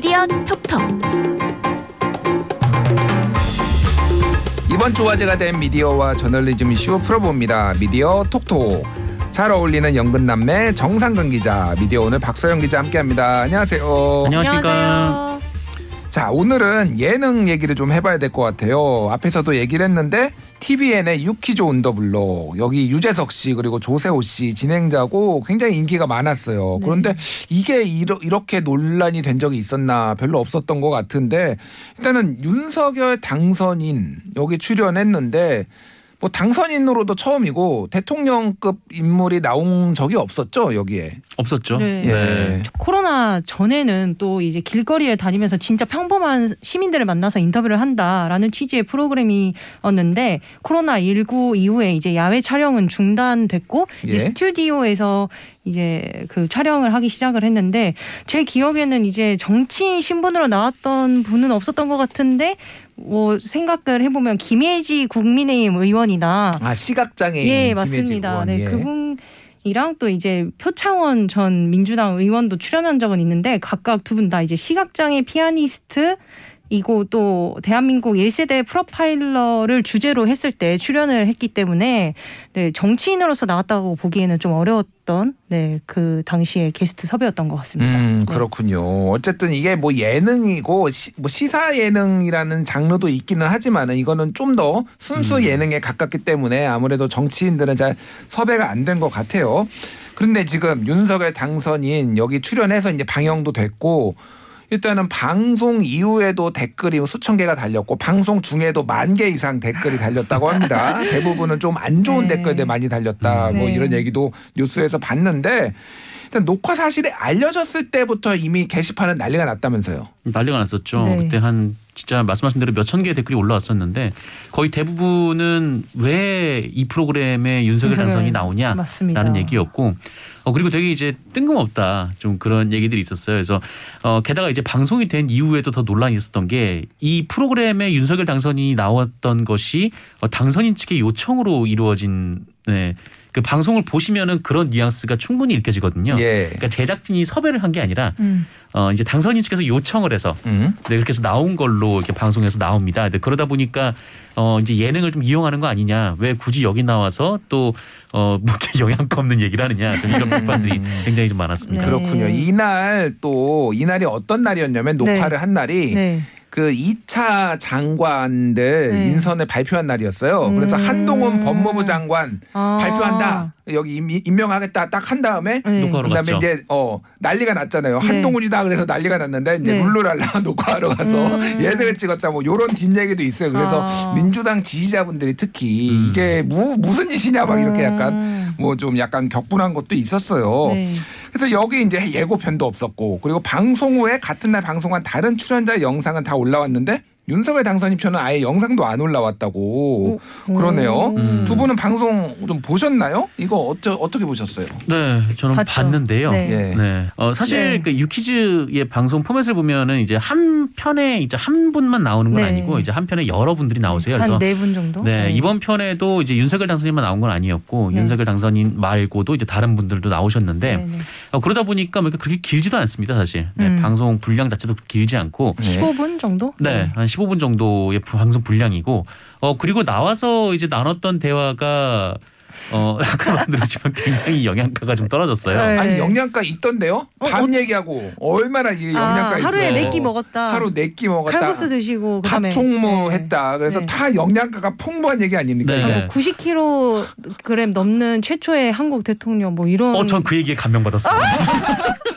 미디어 톡톡 이번 주 화제가 된 미디어와 저널리즘 이슈 풀어봅니다. 미디어 톡톡. 잘 어울리는 연근 남매 정상근 기자, 미디어 오늘 박서영 기자 함께합니다. 안녕하세요. 안녕하십니까. 자, 오늘은 예능 얘기를 좀 해봐야 될 것 같아요. 앞에서도 얘기를 했는데 TVN의 유키즈 온더블록 여기 유재석 씨 그리고 조세호 씨 진행자고 굉장히 인기가 많았어요. 그런데 이게 이러, 이렇게 논란이 된 적이 있었나 별로 없었던 것 같은데 일단은 윤석열 당선인 여기 출연했는데 뭐 당선인으로도 처음이고 대통령급 인물이 나온 적이 없었죠 여기에. 없었죠. 네. 예. 코로나 전에는 또 이제 길거리에 다니면서 진짜 평범한 시민들을 만나서 인터뷰를 한다라는 취지의 프로그램이었는데 코로나 19 이후에 이제 야외 촬영은 중단됐고 이제 예. 스튜디오에서 이제 그 촬영을 하기 시작을 했는데 제 기억에는 이제 정치인 신분으로 나왔던 분은 없었던 것 같은데 뭐 생각을 해보면 김혜지 국민의힘 의원이나 아 시각장애인 예, 맞습니다. 의원, 네, 예. 그분 이랑 또 이제 표창원 전 민주당 의원도 출연한 적은 있는데 각각 두 분 다 이제 시각장애 피아니스트 이고 또 대한민국 1세대 프로파일러를 주제로 했을 때 출연을 했기 때문에 네, 정치인으로서 나왔다고 보기에는 좀 어려웠던 네, 그 당시에 게스트 섭외였던 것 같습니다. 음, 네. 그렇군요. 어쨌든 이게 뭐 예능이고 시, 뭐 시사 예능이라는 장르도 있기는 하지만은 이거는 좀 더 순수 음. 예능에 가깝기 때문에 아무래도 정치인들은 잘 섭외가 안 된 것 같아요. 그런데 지금 윤석열 당선인 여기 출연해서 이제 방영도 됐고 일단은 방송 이후에도 댓글이 수천 개가 달렸고 방송 중에도 만 개 이상 댓글이 달렸다고 합니다. 대부분은 좀 안 좋은 네. 댓글들 많이 달렸다. 뭐 네. 이런 얘기도 뉴스에서 봤는데 일단 녹화 사실이 알려졌을 때부터 이미 게시판은 난리가 났다면서요. 난리가 났었죠. 네. 그때 한 진짜 말씀하신 대로 몇천 개의 댓글이 올라왔었는데 거의 대부분은 왜 이 프로그램에 윤석열 윤석열. 당선이 나오냐라는 맞습니다. 얘기였고 어 그리고 되게 이제 뜬금없다 좀 그런 얘기들이 있었어요. 그래서 어 게다가 이제 방송이 된 이후에도 더 논란이 있었던 게 이 프로그램에 윤석열 당선이 나왔던 것이 어 당선인 측의 요청으로 이루어진 네. 그 방송을 보시면은 그런 뉘앙스가 충분히 읽혀지거든요. 예. 그러니까 제작진이 섭외를 한 게 아니라 음. 어 이제 당선인 측에서 요청을 해서 음. 네, 그렇게 해서 나온 걸로 이렇게 방송에서 나옵니다. 네, 그러다 보니까 어 이제 예능을 좀 이용하는 거 아니냐? 왜 굳이 여기 나와서 또어 뭐게 영향가 없는 얘기를 하느냐? 좀 이런 비판들이 굉장히 좀 많았습니다. 네. 그렇군요. 이날 또 이날이 어떤 날이었냐면 녹화를 한 날이 네. 그 2차 장관들 네. 인선을 발표한 날이었어요. 그래서 음. 한동훈 법무부 장관 아. 발표한다. 여기 임- 임명하겠다 딱 한 다음에 네. 그다음에 갔죠. 이제 어 난리가 났잖아요. 네. 한동훈이다 그래서 난리가 났는데 이제 네. 룰루랄라 녹화하러 가서 음. 예능을 찍었다 뭐 요런 뒷얘기도 있어요. 그래서 아. 민주당 지지자분들이 특히 음. 이게 무, 무슨 짓이냐 막 이렇게 약간 음. 뭐좀 약간 격분한 것도 있었어요. 네. 그래서 여기 이제 예고편도 없었고 그리고 방송 후에 같은 날 방송한 다른 출연자 영상은 다 올라왔는데 윤석열 당선인 표는 아예 영상도 안 올라왔다고 오. 그러네요. 음. 두 분은 방송 좀 보셨나요? 이거 어떠, 어떻게 보셨어요? 네, 저는 봤죠. 봤는데요. 네. 예. 네. 어, 사실 네. 그 유키즈의 방송 포맷을 보면은 이제 한 편에 이제 한 분만 나오는 건 네. 아니고 이제 한 편에 여러 분들이 나오세요. 그래서 한네 분 정도? 네, 이번 편에도 이제 윤석열 당선인만 나온 건 아니었고 네. 윤석열 당선인 말고도 이제 다른 분들도 나오셨는데 네, 네. 어, 그러다 보니까 뭐 그렇게 길지도 않습니다, 사실. 네, 음. 방송 분량 자체도 길지 않고 네. 15분 정도? 네, 한 15분 정도의 방송 분량이고 어 그리고 나와서 이제 나눴던 대화가 어 아까 말씀드렸지만 굉장히 영양가가 좀 떨어졌어요. 네. 아니 영양가 있던데요? 어, 밥 어? 얘기하고 얼마나 이게 영양가 아, 있어요. 하루에 네 끼 먹었다. 하루 네 끼 먹었다. 칼국수 드시고 그다음에 밥총무 네. 했다. 그래서 네. 다 영양가가 풍부한 얘기 아닙니까? 네. 이거? 뭐 90kg 넘는 최초의 한국 대통령 뭐 이런 어, 전 그 얘기에 감명받았어요.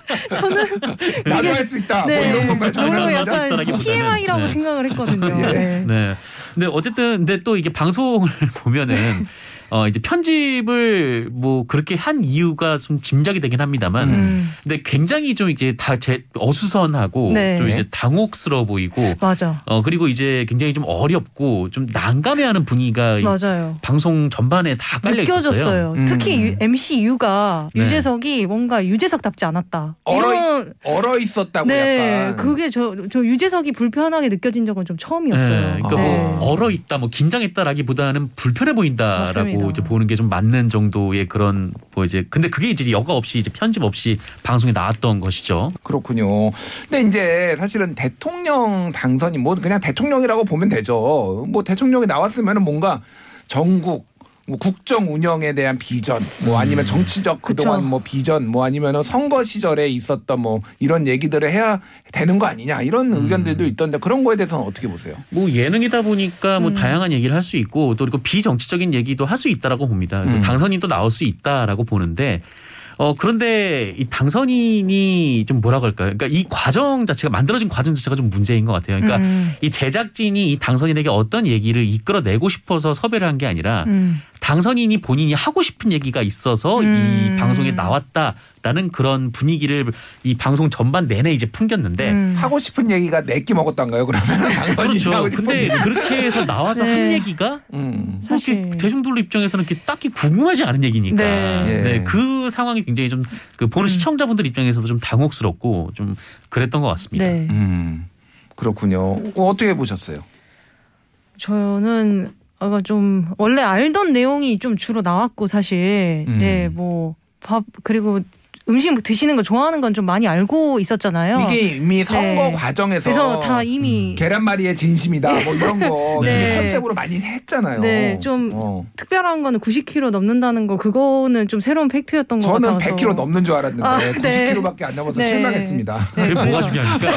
나도 할 수 있다. 뭐 이런 건가요? 네. 너무 저는 약간. TMI라고 네. 생각을 했거든요. 예. 네. 네. 근데 어쨌든 근데 또 이게 방송을 보면은 어 이제 편집을 뭐 그렇게 한 이유가 좀 짐작이 되긴 합니다만 음, 근데 굉장히 좀 이게 다 제 어수선하고 네. 좀 이제 당혹스러워 보이고 맞아. 어 그리고 이제 굉장히 좀 어렵고 좀 난감해하는 분위기가 이 맞아요. 방송 전반에 다 깔려 있었어요. 느껴졌어요. 음. 특히 유- MC 유가 네. 유재석이 뭔가 유재석답지 않았다. 얼어 이런 얼어 있었다고 네, 약간. 그게 저, 저 유재석이 불편하게 느껴진 적은 좀 처음이었어요. 네, 그러니까 네. 뭐 얼어 있다, 뭐 긴장했다라기보다는 불편해 보인다라고 맞습니다. 이제 보는 게 좀 맞는 정도의 그런 뭐 이제 근데 그게 이제 여과 없이 이제 편집 없이 방송에 나왔던 것이죠. 그렇군요. 근데 이제 사실은 대통령 당선이 뭐 그냥 대통령이라고 보면 되죠. 뭐 대통령이 나왔으면 뭔가 전국 뭐 국정 운영에 대한 비전, 뭐 아니면 정치적 그동안 그쵸. 뭐 비전, 뭐 아니면 선거 시절에 있었던 뭐 이런 얘기들을 해야 되는 거 아니냐 이런 의견들도 있던데 그런 거에 대해서는 어떻게 보세요? 뭐 예능이다 보니까 뭐 음. 다양한 얘기를 할 수 있고 또 그리고 비정치적인 얘기도 할 수 있다라고 봅니다. 음. 당선인 또 나올 수 있다라고 보는데 어 그런데 이 당선인이 좀 뭐라고 할까요? 그러니까 이 과정 자체가 만들어진 과정 자체가 좀 문제인 것 같아요. 그러니까 음, 이 제작진이 이 당선인에게 어떤 얘기를 이끌어내고 싶어서 섭외를 한 게 아니라 음. 당선인이 본인이 하고 싶은 얘기가 있어서 음. 이 방송에 나왔다라는 그런 분위기를 이 방송 전반 내내 이제 풍겼는데 음. 하고 싶은 얘기가 내끼 먹었던가요? 그러면 당선인이 그렇죠. 하고 싶은 근데 얘기. 그렇게 해서 나와서 한 네. 얘기가 음. 사실 그렇게 대중들 입장에서는 딱히 궁금하지 않은 얘기니까 네. 예. 네, 그 상황이 굉장히 좀 그 보는 시청자분들 입장에서도 좀 당혹스럽고 좀 그랬던 것 같습니다. 네. 음. 그렇군요. 어, 어떻게 보셨어요? 저는 좀 원래 알던 내용이 좀 주로 나왔고 사실 음. 네뭐 밥 그리고 음식 드시는 거 좋아하는 건 좀 많이 알고 있었잖아요. 이게 이미 선거 네. 과정에서 그래서 다 이미 계란말이의 진심이다 뭐 이런 거 네. 이미 컨셉으로 많이 했잖아요. 네, 좀 어. 특별한 거는 90kg 넘는다는 거 그거는 좀 새로운 팩트였던 것 저는 같아서 100kg 넘는 줄 알았는데 아, 네. 90kg밖에 안 넘어서 네. 실망했습니다. 네, 그게 뭐가 중요합니까?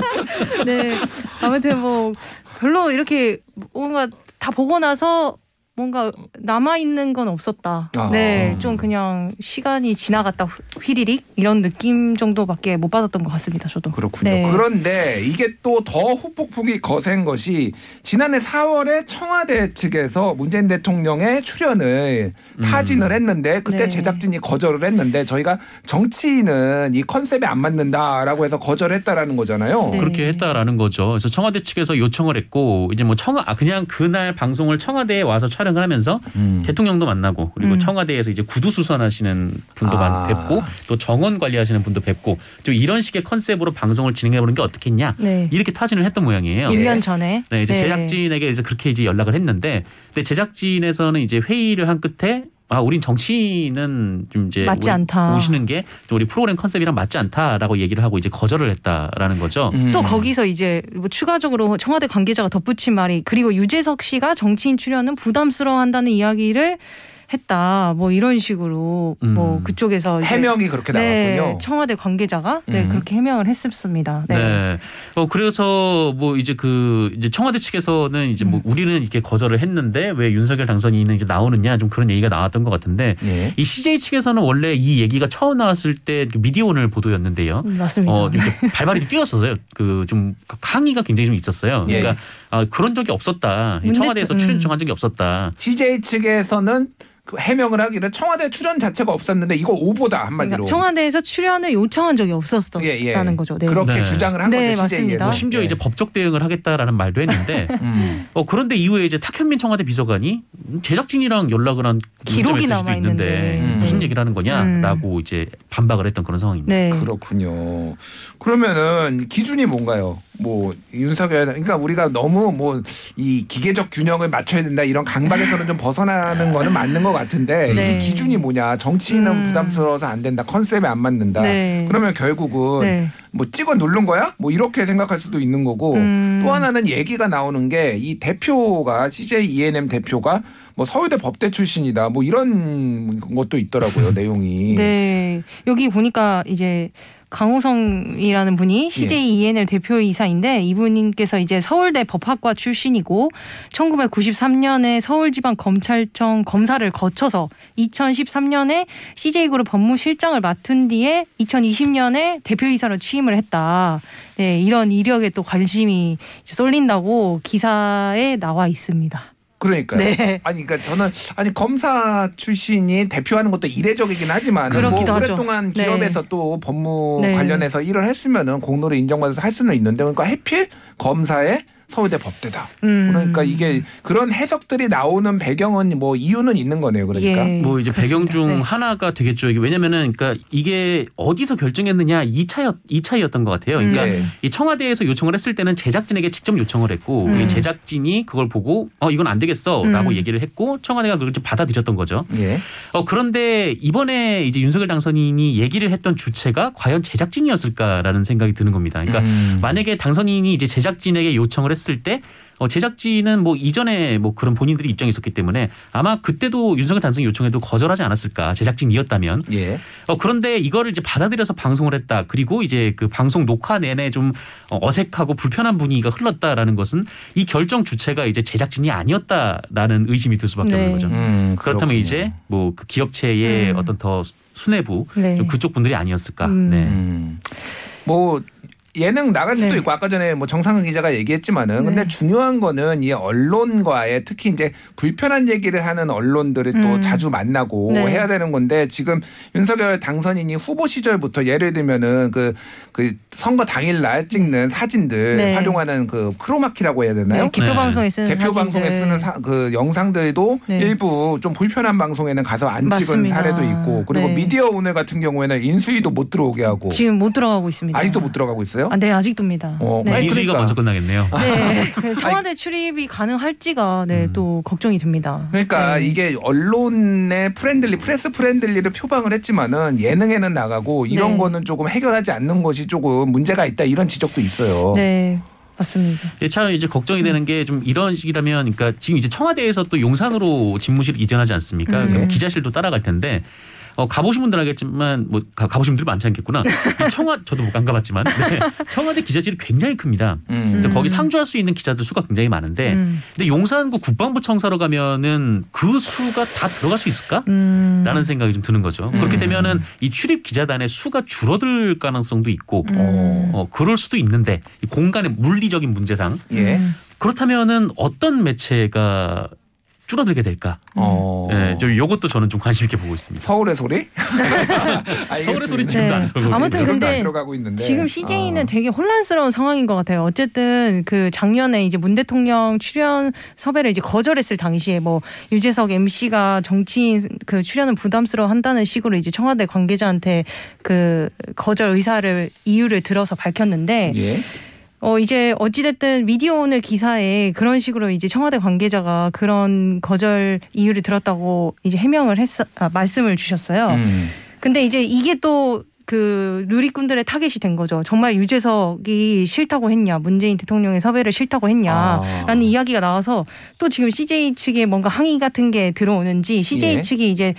네. 아무튼 뭐 별로 이렇게 뭔가 다 보고 나서 뭔가 남아 있는 건 없었다. 아. 네, 좀 그냥 시간이 지나갔다 후- 휘리릭 이런 느낌 정도밖에 못 받았던 것 같습니다. 저도. 그렇군요. 네. 그런데 이게 또 더 후폭풍이 거센 것이 지난해 4월에 청와대 측에서 문재인 대통령의 출연을 음. 타진을 했는데 그때 네. 제작진이 거절을 했는데 저희가 정치인은 이 컨셉에 안 맞는다라고 해서 거절했다라는 거잖아요. 네. 그렇게 했다라는 거죠. 그래서 청와대 측에서 요청을 했고 이제 뭐 청와 아 그냥 그날 방송을 청와대에 와서 촬영 을 하면서 음. 대통령도 만나고 그리고 음. 청와대에서 이제 구두 수선하시는 분도 아. 만 뵙고 또 정원 관리하시는 분도 뵙고 좀 이런 식의 컨셉으로 방송을 진행해 보는 게 어떻겠냐 네. 이렇게 타진을 했던 모양이에요. 1년 전에. 네, 이제 네. 제작진에게 이제 그렇게 이제 연락을 했는데, 근데 제작진에서는 이제 회의를 한 끝에 아, 우린 정치는 좀 이제 맞지 않다. 오시는 게좀 우리 프로그램 컨셉이랑 맞지 않다라고 얘기를 하고 이제 거절을 했다라는 거죠. 음. 또 거기서 이제 뭐 추가적으로 청와대 관계자가 덧붙인 말이 그리고 유재석 씨가 정치인 출연은 부담스러워한다는 이야기를 했다. 뭐 이런 식으로 음. 뭐 그쪽에서 해명이 그렇게 네, 나왔군요. 청와대 관계자가 네, 음. 그렇게 해명을 했었습니다. 네. 네. 어 그래서 뭐 이제 그 이제 청와대 측에서는 이제 음. 뭐 우리는 이렇게 거절을 했는데 왜 윤석열 당선인은 이제 나오느냐 좀 그런 얘기가 나왔던 것 같은데 예. 이 CJ 측에서는 원래 이 얘기가 처음 나왔을 때그 미디어오늘 보도였는데요. 음, 맞습니다. 어, 발발이 뛰었었어요. 그 좀 항의가 굉장히 좀 있었어요. 예. 그러니까 아, 그런 적이 없었다. 청와대에서 출연 음. 정한 적이 없었다. CJ 측에서는 그 해명을 하기를 청와대 출연 자체가 없었는데 이거 오보다 한마디로. 그러니까 청와대에서 출연을 요청한 적이 없었다는 예, 예. 거죠. 네. 그렇게 네. 주장을 한 네, 거죠 맞습니다. 심지어 이제 법적 대응을 하겠다라는 말도 했는데 음. 어 그런데 이후에 이제 탁현민 청와대 비서관이 제작진이랑 연락을 한 기록이 남아 있는데. 음. 무슨 얘기를 하는 거냐라고 이제 반박을 했던 그런 상황입니다. 네. 그렇군요. 그러면은 기준이 뭔가요? 뭐 윤석열 그러니까 우리가 너무 뭐 이 기계적 균형을 맞춰야 된다 이런 강박에서는 좀 벗어나는 거는 맞는 것 같은데 네. 이 기준이 뭐냐? 정치인은 음. 부담스러워서 안 된다. 컨셉에 안 맞는다. 네. 그러면 결국은 네. 뭐 찍어 누른 거야? 뭐 이렇게 생각할 수도 있는 거고 음. 또 하나는 얘기가 나오는 게 이 대표가 CJ ENM 대표가 뭐 서울대 법대 출신이다. 뭐 이런 것도 있더라고요 내용이. 네. 여기 보니까 이제 강호성이라는 예. 분이 CJ ENL 대표 이사인데 이분께서 이제 서울대 법학과 출신이고 1993년에 서울지방검찰청 검사를 거쳐서 2013년에 CJ그룹 법무실장을 맡은 뒤에 2020년에 대표이사로 취임을 했다. 네, 이런 이력에 또 관심이 쏠린다고 기사에 나와 있습니다. 그러니까요. 네. 아니 그러니까 저는 아니 검사 출신이 대표하는 것도 이례적이긴 하지만 뭐 하죠. 오랫동안 네. 기업에서 또 법무 네. 관련해서 일을 했으면은 공로를 인정받아서 할 수는 있는데 그러니까 해필 검사에 서울대 법대다. 음. 그러니까 이게 그런 해석들이 나오는 배경은 뭐 이유는 있는 거네요. 그러니까. 예. 뭐 이제 배경 그렇습니다. 중 네. 하나가 되겠죠. 이게 왜냐면은 그러니까 이게 어디서 결정했느냐 이 차였 이 차이였던 것 같아요. 그러니까 네. 이 청와대에서 요청을 했을 때는 제작진에게 직접 요청을 했고 음. 이 제작진이 그걸 보고 어 이건 안 되겠어라고 음. 얘기를 했고 청와대가 그걸 좀 받아들였던 거죠. 예. 어 그런데 이번에 이제 윤석열 당선인이 얘기를 했던 주체가 과연 제작진이었을까라는 생각이 드는 겁니다. 그러니까 음. 만약에 당선인이 이제 제작진에게 요청을 했을 때 어, 제작진은 뭐 이전에 뭐 그런 본인들이 입장이 있었기 때문에 아마 그때도 윤석열 당선인 요청에도 거절하지 않았을까 제작진이었다면 예. 어, 그런데 이거를 이제 받아들여서 방송을 했다. 그리고 이제 그 방송 녹화 내내 좀 어, 어색하고 불편한 분위기가 흘렀다라는 것은 이 결정 주체가 이제 제작진이 아니었다라는 의심이 들 수밖에 네. 없는 거죠. 음, 그렇다면. 이제 뭐 그 기업체의 음. 어떤 더 수뇌부 네. 좀 그쪽 분들이 아니었을까. 음. 네. 음. 뭐 예능 나갈 수도 네. 있고 아까 전에 뭐 정상근 기자가 얘기했지만은 근데 네. 중요한 거는 이 언론과의 특히 이제 불편한 얘기를 하는 언론들을 또 음. 자주 만나고 네. 해야 되는 건데 지금 윤석열 당선인이 후보 시절부터 예를 들면은 그, 그 선거 당일날 찍는 사진들 네. 활용하는 그 크로마키라고 해야 되나요? 네, 개표 네. 방송에 쓰는 대표 사진들. 방송에 쓰는 사- 그 영상들도 네. 일부 좀 불편한 방송에는 가서 안 찍은 맞습니다. 사례도 있고 그리고 네. 미디어 오늘 같은 경우에는 인수위도 못 들어오게 하고 지금 못 들어가고 있습니다. 아직도 못 들어가고 있어요? 아, 네, 아직도입니다. 어, 네. 인수위가 그러니까. 먼저 끝나겠네요. 네, 그 청와대 출입이 가능할지가 네, 음. 또 걱정이 됩니다. 그러니까 네. 이게 언론의 friendly press friendly를 표방을 했지만은 예능에는 나가고 이런 네. 거는 조금 해결하지 않는 것이 조금 문제가 있다 이런 지적도 있어요. 네, 맞습니다. 예, 참 이제 걱정이 되는 게 좀 이런 식이라면 그러니까 지금 이제 청와대에서 또 용산으로 집무실 이전하지 않습니까? 음. 그럼 기자실도 따라갈 텐데 어, 가보신 분들 알겠지만 뭐 가, 보신 분들 많지 않겠구나. 이 청와 저도 못 안 가봤지만 네, 청와대 기자실이 굉장히 큽니다. 음. 거기 상주할 수 있는 기자들 수가 굉장히 많은데 음. 근데 용산구 국방부 청사로 가면은 그 수가 다 들어갈 수 있을까? 음. 라는 생각이 좀 드는 거죠. 그렇게 음. 되면은 이 출입 기자단의 수가 줄어들 가능성도 있고 음. 어, 그럴 수도 있는데 이 공간의 물리적인 문제상 예. 음. 그렇다면은 어떤 매체가 줄어들게 될까? 어. 예, 좀 요것도 저는 좀 관심 있게 보고 있습니다. 서울의 소리? 서울의 소리. 지금도 안 네. 들어가고 아무튼 근데 안 들어가고 있는데 지금 CJ는 어. 되게 혼란스러운 상황인 것 같아요. 어쨌든 그 작년에 이제 문 대통령 출연 섭외를 이제 거절했을 당시에 뭐 유재석 MC가 정치인 그 출연을 부담스러워 한다는 식으로 이제 청와대 관계자한테 그 거절 의사를 이유를 들어서 밝혔는데 예. 어 이제 어찌됐든 미디어 오늘 기사에 그런 식으로 이제 청와대 관계자가 그런 거절 이유를 들었다고 이제 해명을 했어 아, 말씀을 주셨어요. 음. 근데 이제 이게 또그 누리꾼들의 타겟이 된 거죠. 정말 유재석이 싫다고 했냐, 문재인 대통령의 섭외를 싫다고 했냐라는 아. 이야기가 나와서 또 지금 CJ 측에 뭔가 항의 같은 게 들어오는지 CJ 예. 측이 이제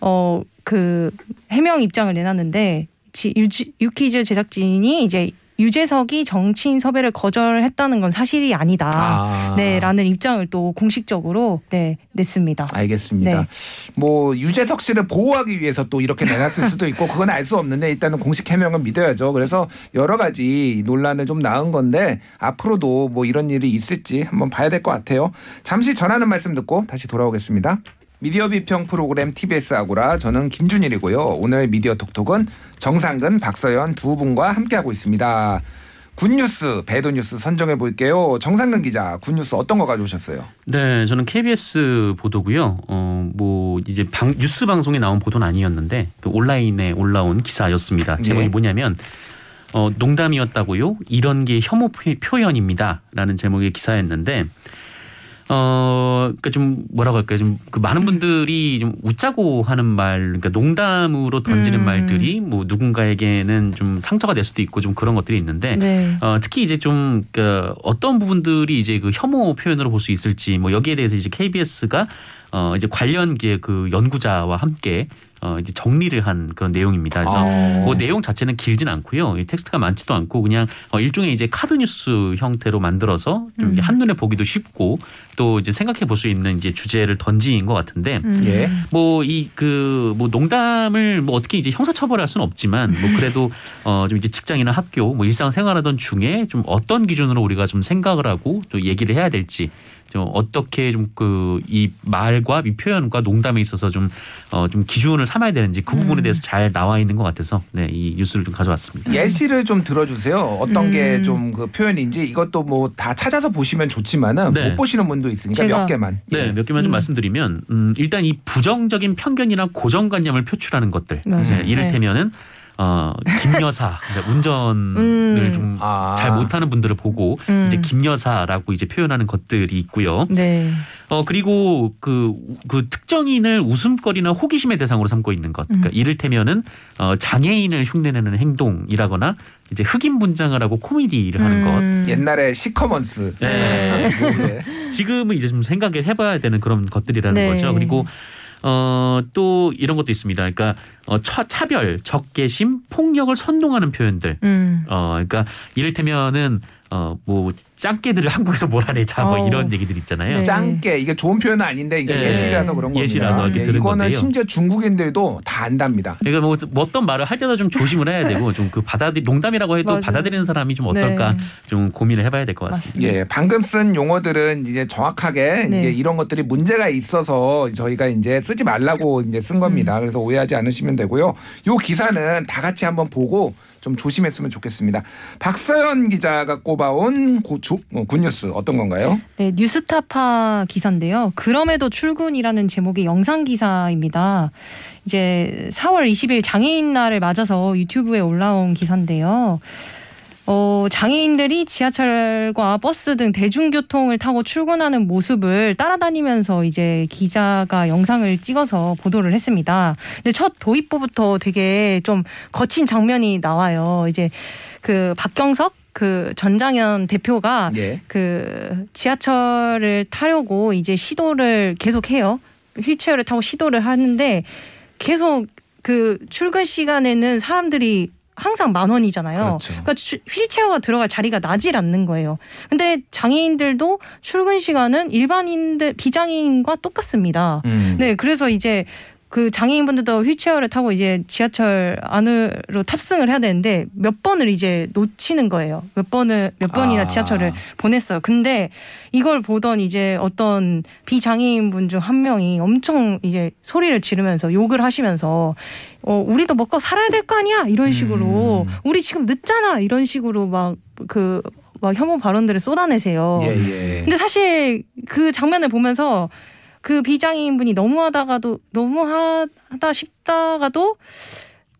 어 그 해명 입장을 내놨는데 지- 유퀴즈 제작진이 이제 유재석이 정치인 섭외를 거절했다는 건 사실이 아니다. 아. 네라는 입장을 또 공식적으로 네 냈습니다. 알겠습니다. 네. 뭐 유재석 씨를 보호하기 위해서 또 이렇게 내놨을 수도 있고 그건 알 수 없는데 일단은 공식 해명은 믿어야죠. 그래서 여러 가지 논란을 좀 낳은 건데 앞으로도 뭐 이런 일이 있을지 한번 봐야 될 것 같아요. 잠시 전하는 말씀 듣고 다시 돌아오겠습니다. 미디어 비평 프로그램 TBS 아고라 저는 김준일이고요. 오늘 미디어 톡톡은 정상근, 박서연 두 분과 함께하고 있습니다. 굿뉴스, 배드뉴스 선정해 볼게요. 정상근 기자, 굿뉴스 어떤 거 가져오셨어요? 네, 저는 KBS 보도고요. 어, 뭐 이제 방, 뉴스 방송에 나온 보도는 아니었는데 그 온라인에 올라온 기사였습니다. 제목이 예. 뭐냐면 어, 농담이었다고요. 이런 게 혐오 표- 표현입니다라는 제목의 기사였는데 어, 그러니까 좀 뭐라고 할까요? 좀 그 많은 분들이 좀 웃자고 하는 말, 그러니까 농담으로 던지는 음. 말들이 뭐 누군가에게는 좀 상처가 될 수도 있고 좀 그런 것들이 있는데 네. 어, 특히 이제 좀, 그, 어떤 부분들이 이제 그 혐오 표현으로 볼 수 있을지, 뭐, 여기에 대해서 이제 KBS가, 어, 이제 관련 그 연구자와 함께, 어, 이제 정리를 한 그런 내용입니다. 그래서 아. 뭐 내용 자체는 길진 않고요. 이 텍스트가 많지도 않고 그냥 어, 일종의 이제 카드 뉴스 형태로 만들어서 좀 음. 한눈에 보기도 쉽고 또 이제 생각해 볼 수 있는 이제 주제를 던진 것 같은데 음. 예. 뭐이 그 뭐 농담을 뭐 어떻게 이제 형사 처벌할 수는 없지만 뭐 그래도 어 좀 이제 직장이나 학교 뭐 일상 생활하던 중에 좀 어떤 기준으로 우리가 좀 생각을 하고 또 얘기를 해야 될지 좀 어떻게 좀 그 이 말과 이 표현과 농담에 있어서 좀어좀 기준을 삼아야 되는지 그 부분에 음. 대해서 잘 나와 있는 것 같아서 네, 이 뉴스를 좀 가져왔습니다. 예시를 좀 들어주세요. 어떤 게 음. 좀그 표현인지 이것도 뭐 다 찾아서 보시면 좋지만은 네. 못 보시는 분도 있으니까 몇 개만. 네, 예. 몇 개만 좀 음. 말씀드리면 음, 일단 이 부정적인 편견이나 고정관념을 표출하는 것들. 맞아요. 네, 이를테면은 어, 김여사 그러니까 운전을 음. 좀 아. 잘 못하는 분들을 보고 음. 이제 김여사라고 이제 표현하는 것들이 있고요. 네. 어 그리고 그, 그 특정인을 웃음거리나 호기심의 대상으로 삼고 있는 것. 그러니까 음. 이를테면은 어 장애인을 흉내내는 행동이라거나 이제 흑인 분장을 하고 코미디를 하는 것. 음. 옛날에 시커먼스. 네. 네. 지금은 이제 좀 생각을 해봐야 되는 그런 것들이라는 네. 거죠. 그리고 어, 또 이런 것도 있습니다. 그러니까 어, 차, 차별, 적개심, 폭력을 선동하는 표현들. 음. 어, 그러니까 이를테면은 어, 뭐 짱깨들을 한국에서 몰아내자 뭐 어. 이런 얘기들 있잖아요. 네. 짱깨 이게 좋은 표현은 아닌데 이게 네. 예시라서 그런 겁니다. 예시라서 이렇게 예, 들은 이거는 건데요. 심지어 중국인들도 다 안답니다. 그러니까 뭐, 뭐 어떤 말을 할 때도 좀 조심을 해야 되고 좀 그 받아들 농담이라고 해도 맞아요. 받아들이는 사람이 좀 어떨까 네. 좀 고민을 해봐야 될 것 같습니다. 예, 방금 쓴 용어들은 이제 정확하게 네. 이제 이런 것들이 문제가 있어서 저희가 이제 쓰지 말라고 이제 쓴 겁니다. 음. 그래서 오해하지 않으시면 되고요. 요 기사는 다 같이 한번 보고 좀 조심했으면 좋겠습니다. 박서연 기자가 꼽아온 고, 주, 어, 굿뉴스 어떤 건가요? 네, 뉴스타파 기사인데요. 그럼에도 출근이라는 제목의 영상 기사입니다. 이제 4월 20일 장애인 날을 맞아서 유튜브에 올라온 기사인데요. 어, 장애인들이 지하철과 버스 등 대중교통을 타고 출근하는 모습을 따라다니면서 이제 기자가 영상을 찍어서 보도를 했습니다. 근데 첫 도입부부터 되게 좀 거친 장면이 나와요. 이제 그 박경석 그 전장현 대표가 예. 그 지하철을 타려고 이제 시도를 계속 해요. 휠체어를 타고 시도를 하는데 계속 그 출근 시간에는 사람들이 항상 만 원이잖아요. 그렇죠. 그러니까 주- 휠체어가 들어갈 자리가 나질 않는 거예요. 근데 장애인들도 출근 시간은 일반인들 비장애인과 똑같습니다. 음. 네, 그래서 이제 그 장애인분들도 휠체어를 타고 이제 지하철 안으로 탑승을 해야 되는데 몇 번을 이제 놓치는 거예요. 몇 번을 몇 번이나 아. 지하철을 보냈어요. 근데 이걸 보던 이제 어떤 비장애인분 중 한 명이 엄청 이제 소리를 지르면서 욕을 하시면서 어 우리도 먹고 살아야 될 거 아니야 이런 식으로 음. 우리 지금 늦잖아 이런 식으로 막그 막 혐오 발언들을 쏟아내세요. 예, 예. 근데 사실 그 장면을 보면서 그 비장애인 분이 너무하다가도 너무하다 싶다가도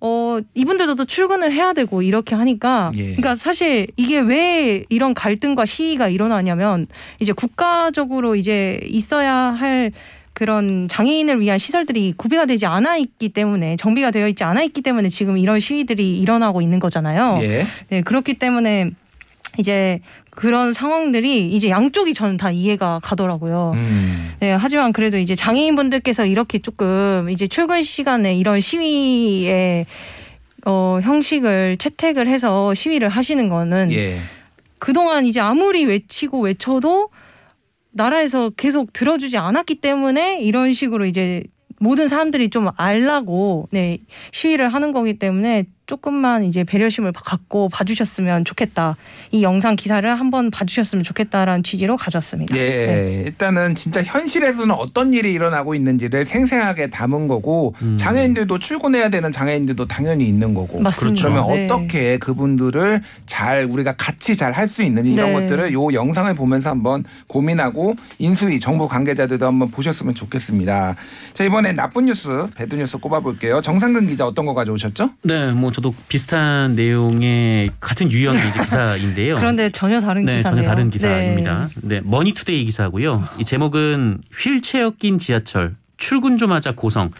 어 이분들도 또 출근을 해야 되고 이렇게 하니까 예. 그러니까 사실 이게 왜 이런 갈등과 시위가 일어나냐면 이제 국가적으로 이제 있어야 할 그런 장애인을 위한 시설들이 구비가 되지 않아 있기 때문에 정비가 되어 있지 않아 있기 때문에 지금 이런 시위들이 일어나고 있는 거잖아요. 예. 네, 그렇기 때문에 이제 그런 상황들이 이제 양쪽이 저는 다 이해가 가더라고요. 음. 네, 하지만 그래도 이제 장애인분들께서 이렇게 조금 이제 출근 시간에 이런 시위의 어, 형식을 채택을 해서 시위를 하시는 거는 예. 그동안 이제 아무리 외치고 외쳐도 나라에서 계속 들어주지 않았기 때문에 이런 식으로 이제 모든 사람들이 좀 알라고 네 시위를 하는 거기 때문에 조금만 이제 배려심을 갖고 봐주셨으면 좋겠다. 이 영상 기사를 한번 봐주셨으면 좋겠다라는 취지로 가져왔습니다. 예, 네. 일단은 진짜 현실에서는 어떤 일이 일어나고 있는지를 생생하게 담은 거고 음. 장애인들도 출근해야 되는 장애인들도 당연히 있는 거고 맞습니다. 그러면 네. 어떻게 그분들을 잘 우리가 같이 잘 할 수 있는지 이런 네. 것들을 요 영상을 보면서 한번 고민하고 인수위 정부 관계자들도 한번 보셨으면 좋겠습니다. 자 이번에 나쁜 뉴스 bad news 꼽아볼게요. 정상근 기자 어떤 거 가져오셨죠? 네, 뭐 저도 비슷한 내용의 같은 유형의 이제 기사인데요. 그런데 전혀 다른 네, 기사네요. 전혀 다른 기사입니다. 네, 머니투데이 기사고요. 이 제목은 휠체어 낀 지하철 출근 좀 하자 고성.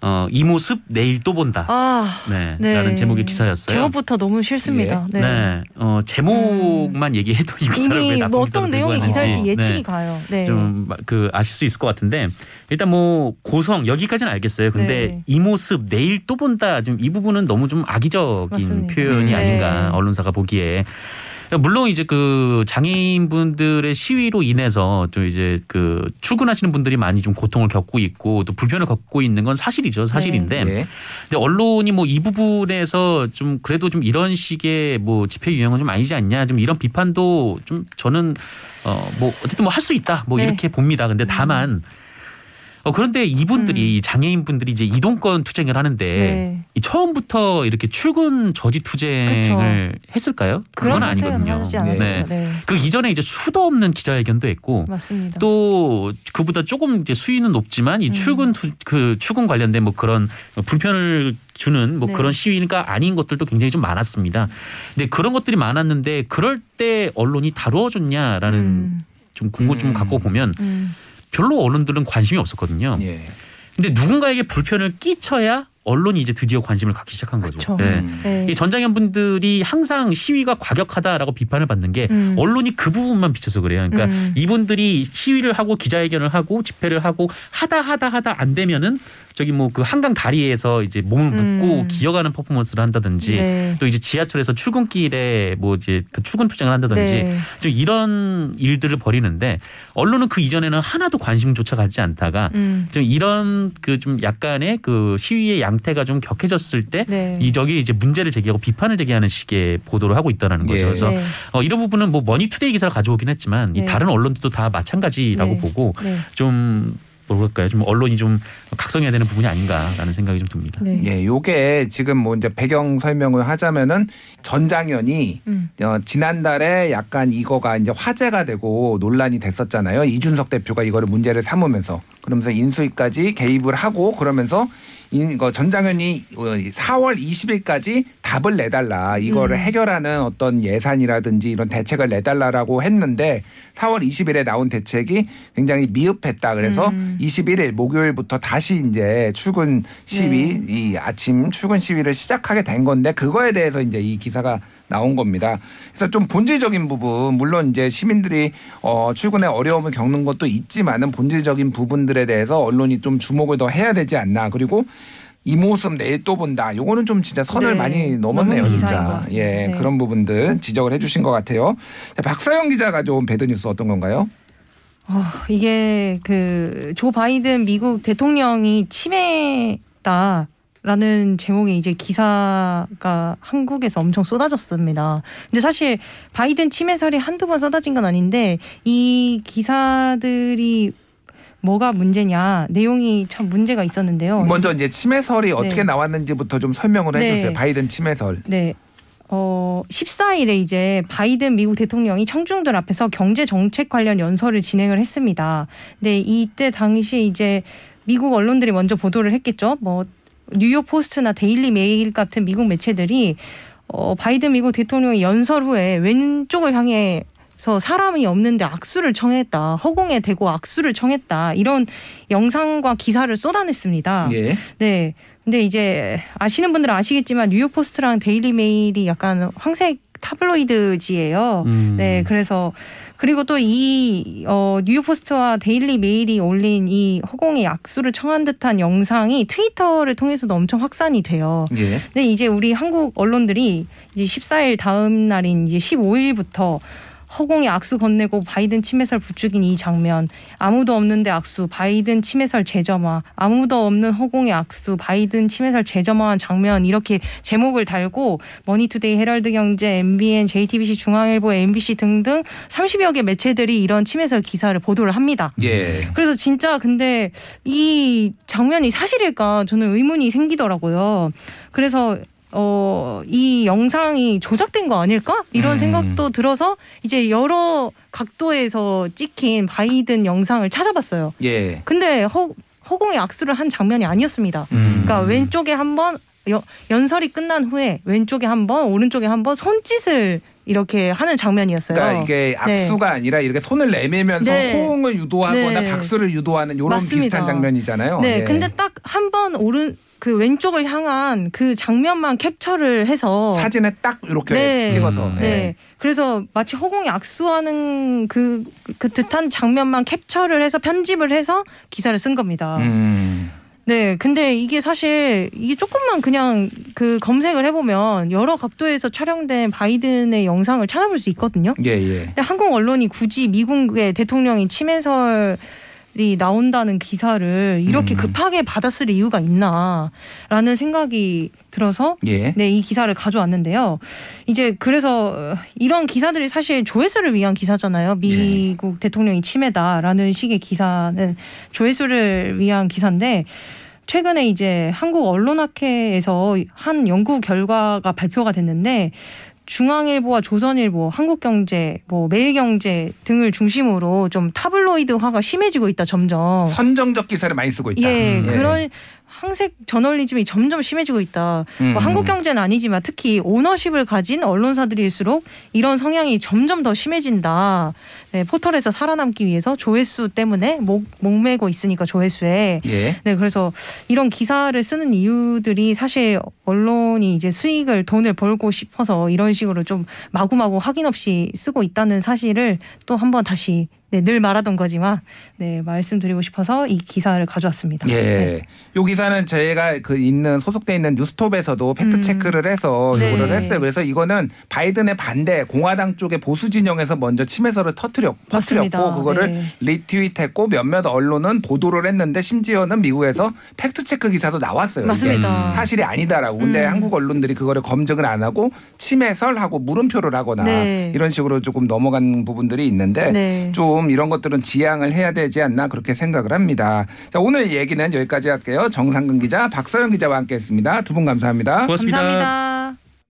어, 이 모습 내일 또 본다. 아, 네, 네. 라는 제목의 기사였어요. 제목부터 너무 싫습니다. 네. 네. 어, 제목만 얘기해도 이 기사를 왜 이미 나쁜 뭐 기사로 어떤 들고 내용의. 기사일지 예측이 네. 가요. 네. 좀 그 아실 수 있을 것 같은데 일단 뭐 고성 여기까지는 알겠어요. 근데 네. 이 모습 내일 또 본다 좀 이 부분은 너무 좀 악의적인 맞습니다. 표현이 네. 아닌가 언론사가 보기에 물론 이제 그 장애인분들의 시위로 인해서 좀 이제 그 출근하시는 분들이 많이 좀 고통을 겪고 있고 또 불편을 겪고 있는 건 사실이죠. 사실인데 예. 근데 언론이 뭐 이 부분에서 좀 그래도 좀 이런 식의 뭐 집회 유형은 좀 아니지 않냐 좀 이런 비판도 좀 저는 어 뭐 어쨌든 뭐 할 수 있다 뭐 네. 이렇게 봅니다. 근데 다만 어 그런데 이분들이 음. 장애인 분들이 이제 이동권 투쟁을 하는데 네. 이 처음부터 이렇게 출근 저지 투쟁을 했을까요? 그런 그건 아니거든요. 네. 네. 그 이전에 이제 수도 없는 기자회견도 했고 맞습니다. 또 그보다 조금 이제 수위는 높지만 이 음. 출근 투, 그 출근 관련된 뭐 그런 불편을 주는 뭐 네. 그런 시위가 아닌 것들도 굉장히 좀 많았습니다. 근데 그런 것들이 많았는데 그럴 때 언론이 다루어줬냐라는 음, 좀 궁금증을 음. 갖고 보면 음. 별로 언론들은 관심이 없었거든요. 예. 근데 누군가에게 불편을 끼쳐야 언론이 이제 드디어 관심을 갖기 시작한 거죠. 예. 음. 네. 이 전장현 분들이 항상 시위가 과격하다라고 비판을 받는 게 음. 언론이 그 부분만 비춰서 그래요. 그러니까 음. 이분들이 시위를 하고 기자회견을 하고 집회를 하고 하다 하다 하다 안 되면은 저기 뭐 그 한강 다리에서 이제 몸을 묶고 음. 기어가는 퍼포먼스를 한다든지 네. 또 이제 지하철에서 출근길에 뭐 이제 그 출근 투쟁을 한다든지 네. 좀 이런 일들을 벌이는데 언론은 그 이전에는 하나도 관심조차 갖지 않다가 음. 좀 이런 그 좀 약간의 그 시위의 양태가 좀 격해졌을 때 네. 이 저기 이제 문제를 제기하고 비판을 제기하는 식의 보도를 하고 있다는 거죠. 예. 그래서 네. 어, 이런 부분은 뭐 머니투데이 기사를 가져오긴 했지만 이 네. 다른 언론들도 다 마찬가지라고 네. 보고 네. 좀 뭐랄까요, 좀 언론이 좀 각성해야 되는 부분이 아닌가라는 생각이 좀 듭니다. 네. 예, 요게 지금 뭐 이제 배경 설명을 하자면은 전장연이 음. 어, 지난달에 약간 이거가 이제 화제가 되고 논란이 됐었잖아요. 이준석 대표가 이거를 문제를 삼으면서 그러면서 인수위까지 개입을 하고 그러면서 이거 전장현이 4월 20일까지 답을 내달라 이거를 음. 해결하는 어떤 예산이라든지 이런 대책을 내달라라고 했는데 4월 20일에 나온 대책이 굉장히 미흡했다 그래서 음. 21일 목요일부터 다시 이제 출근 시위 네. 이 아침 출근 시위를 시작하게 된 건데 그거에 대해서 이제 이 기사가 나온 겁니다. 그래서 좀 본질적인 부분 물론 이제 시민들이 어 출근에 어려움을 겪는 것도 있지만은 본질적인 부분들에 대해서 언론이 좀 주목을 더 해야 되지 않나 그리고 이 모습 내일 또 본다. 요거는 좀 진짜 선을 네. 많이 넘었네요, 진짜. 예, 네. 그런 부분들 지적을 해주신 것 같아요. 자, 박사영 기자가 좀 배드뉴스 어떤 건가요? 어, 이게 그 조 바이든 미국 대통령이 치매다. 라는 제목의 이제 기사가 한국에서 엄청 쏟아졌습니다. 근데 사실 바이든 치매설이 한두 번 쏟아진 건 아닌데 이 기사들이 뭐가 문제냐 내용이 참 문제가 있었는데요. 먼저 이제 치매설이 어떻게 나왔는지부터 좀 설명을 네. 해주세요. 바이든 치매설. 네. 어, 14일에 이제 바이든 미국 대통령이 청중들 앞에서 경제 정책 관련 연설을 진행을 했습니다. 근데 이때 당시 이제 미국 언론들이 먼저 보도를 했겠죠. 뭐 뉴욕 포스트나 데일리 메일 같은 미국 매체들이 어, 바이든 미국 대통령이 연설 후에 왼쪽을 향해 서 사람이 없는데 악수를 청했다. 허공에 대고 악수를 청했다. 이런 영상과 기사를 쏟아냈습니다. 예. 네. 근데 이제 아시는 분들은 아시겠지만 뉴욕 포스트랑 데일리 메일이 약간 황색 타블로이드지예요. 음. 네, 그래서 그리고 또 이 어, 뉴욕 포스트와 데일리 메일이 올린 이 허공에 악수를 청한 듯한 영상이 트위터를 통해서도 엄청 확산이 돼요. 예. 근데 이제 우리 한국 언론들이 이제 14일 다음 날인 이제 15일부터 허공에 악수 건네고 바이든 치매설 부추긴 이 장면 아무도 없는데 악수 바이든 치매설 재점화 아무도 없는 허공에 악수 바이든 치매설 재점화한 장면 이렇게 제목을 달고 머니투데이 헤럴드 경제 MBN JTBC 중앙일보 MBC 등등 30여 개 매체들이 이런 치매설 기사를 보도를 합니다. 예. 그래서 진짜 근데 이 장면이 사실일까 저는 의문이 생기더라고요. 그래서 어, 이 영상이 조작된 거 아닐까? 이런 음. 생각도 들어서 이제 여러 각도에서 찍힌 바이든 영상을 찾아봤어요. 예. 근데 허, 허공에 악수를 한 장면이 아니었습니다. 음. 그러니까 왼쪽에 한번 연설이 끝난 후에 왼쪽에 한 번, 오른쪽에 한번 손짓을 이렇게 하는 장면이었어요. 그러니까 이게 악수가 아니라 이렇게 손을 내밀면서 네. 호응을 유도하거나 네. 박수를 유도하는 이런. 비슷한 장면이잖아요. 네, 예. 근데 딱 한 번 오른 그 왼쪽을 향한 그 장면만 캡처를 해서 사진에 딱 이렇게 네. 찍어서. 음. 예. 네. 그래서 마치 허공에 악수하는 그, 그 듯한 장면만 캡처를 해서 편집을 해서 기사를 쓴 겁니다. 음. 네, 근데 이게 사실 이게 조금만 그냥 그 검색을 해보면 여러 각도에서 촬영된 바이든의 영상을 찾아볼 수 있거든요. 예, 예. 근데 한국 언론이 굳이 미국의 대통령이 치매설이 나온다는 기사를 이렇게 음. 급하게 받았을 이유가 있나라는 생각이 들어서 예. 네, 이 기사를 가져왔는데요. 이제 그래서 어, 이런 기사들이 사실 조회수를 위한 기사잖아요. 미국 대통령이 치매다라는 식의 기사는 조회수를 위한 기사인데 최근에 이제 한국 언론학회에서 한 연구 결과가 발표가 됐는데 중앙일보와 조선일보, 한국경제, 뭐 매일경제 등을 중심으로 좀 타블로이드화가 심해지고 있다 점점. 선정적 기사를 많이 쓰고 있다. 예, 음, 그런 항색 저널리즘이 점점 심해지고 있다. 음. 뭐 한국 경제는 아니지만 특히 오너십을 가진 언론사들일수록 이런 성향이 점점 더 심해진다. 네, 포털에서 살아남기 위해서 조회수 때문에 목, 목매고 있으니까 조회수에. 예. 네, 그래서 이런 기사를 쓰는 이유들이 사실 언론이 이제 수익을 돈을 벌고 싶어서 이런 식으로 좀 마구마구 확인 없이 쓰고 있다는 사실을 또 한번 다시 네, 늘 말하던 거지만 네, 말씀드리고 싶어서 이 기사를 가져왔습니다. 예. 네. 요 기사는 저희가 그 있는 소속돼 있는 뉴스톱에서도 팩트 음. 체크를 해서 네. 요거를 했어요. 그래서 이거는 바이든의 반대 공화당 쪽의 보수 진영에서 먼저 치매설을 맞습니다. 터뜨렸고 그거를 네. 리트윗했고 몇몇 언론은 보도를 했는데 심지어는 미국에서 팩트 체크 기사도 나왔어요. 맞습니다. 사실이 아니다라고. 근데 음. 한국 언론들이 그거를 검증을 안 하고 침해설하고 물음표를 하거나 네. 이런 식으로 조금 넘어간 부분들이 있는데 네. 좀 이런 것들은 지양을 해야 되지 않나 그렇게 생각을 합니다. 자, 오늘 얘기는 여기까지 할게요. 정상근 기자, 박서영 기자와 함께 했습니다. 두 분 감사합니다. 고맙습니다. 감사합니다.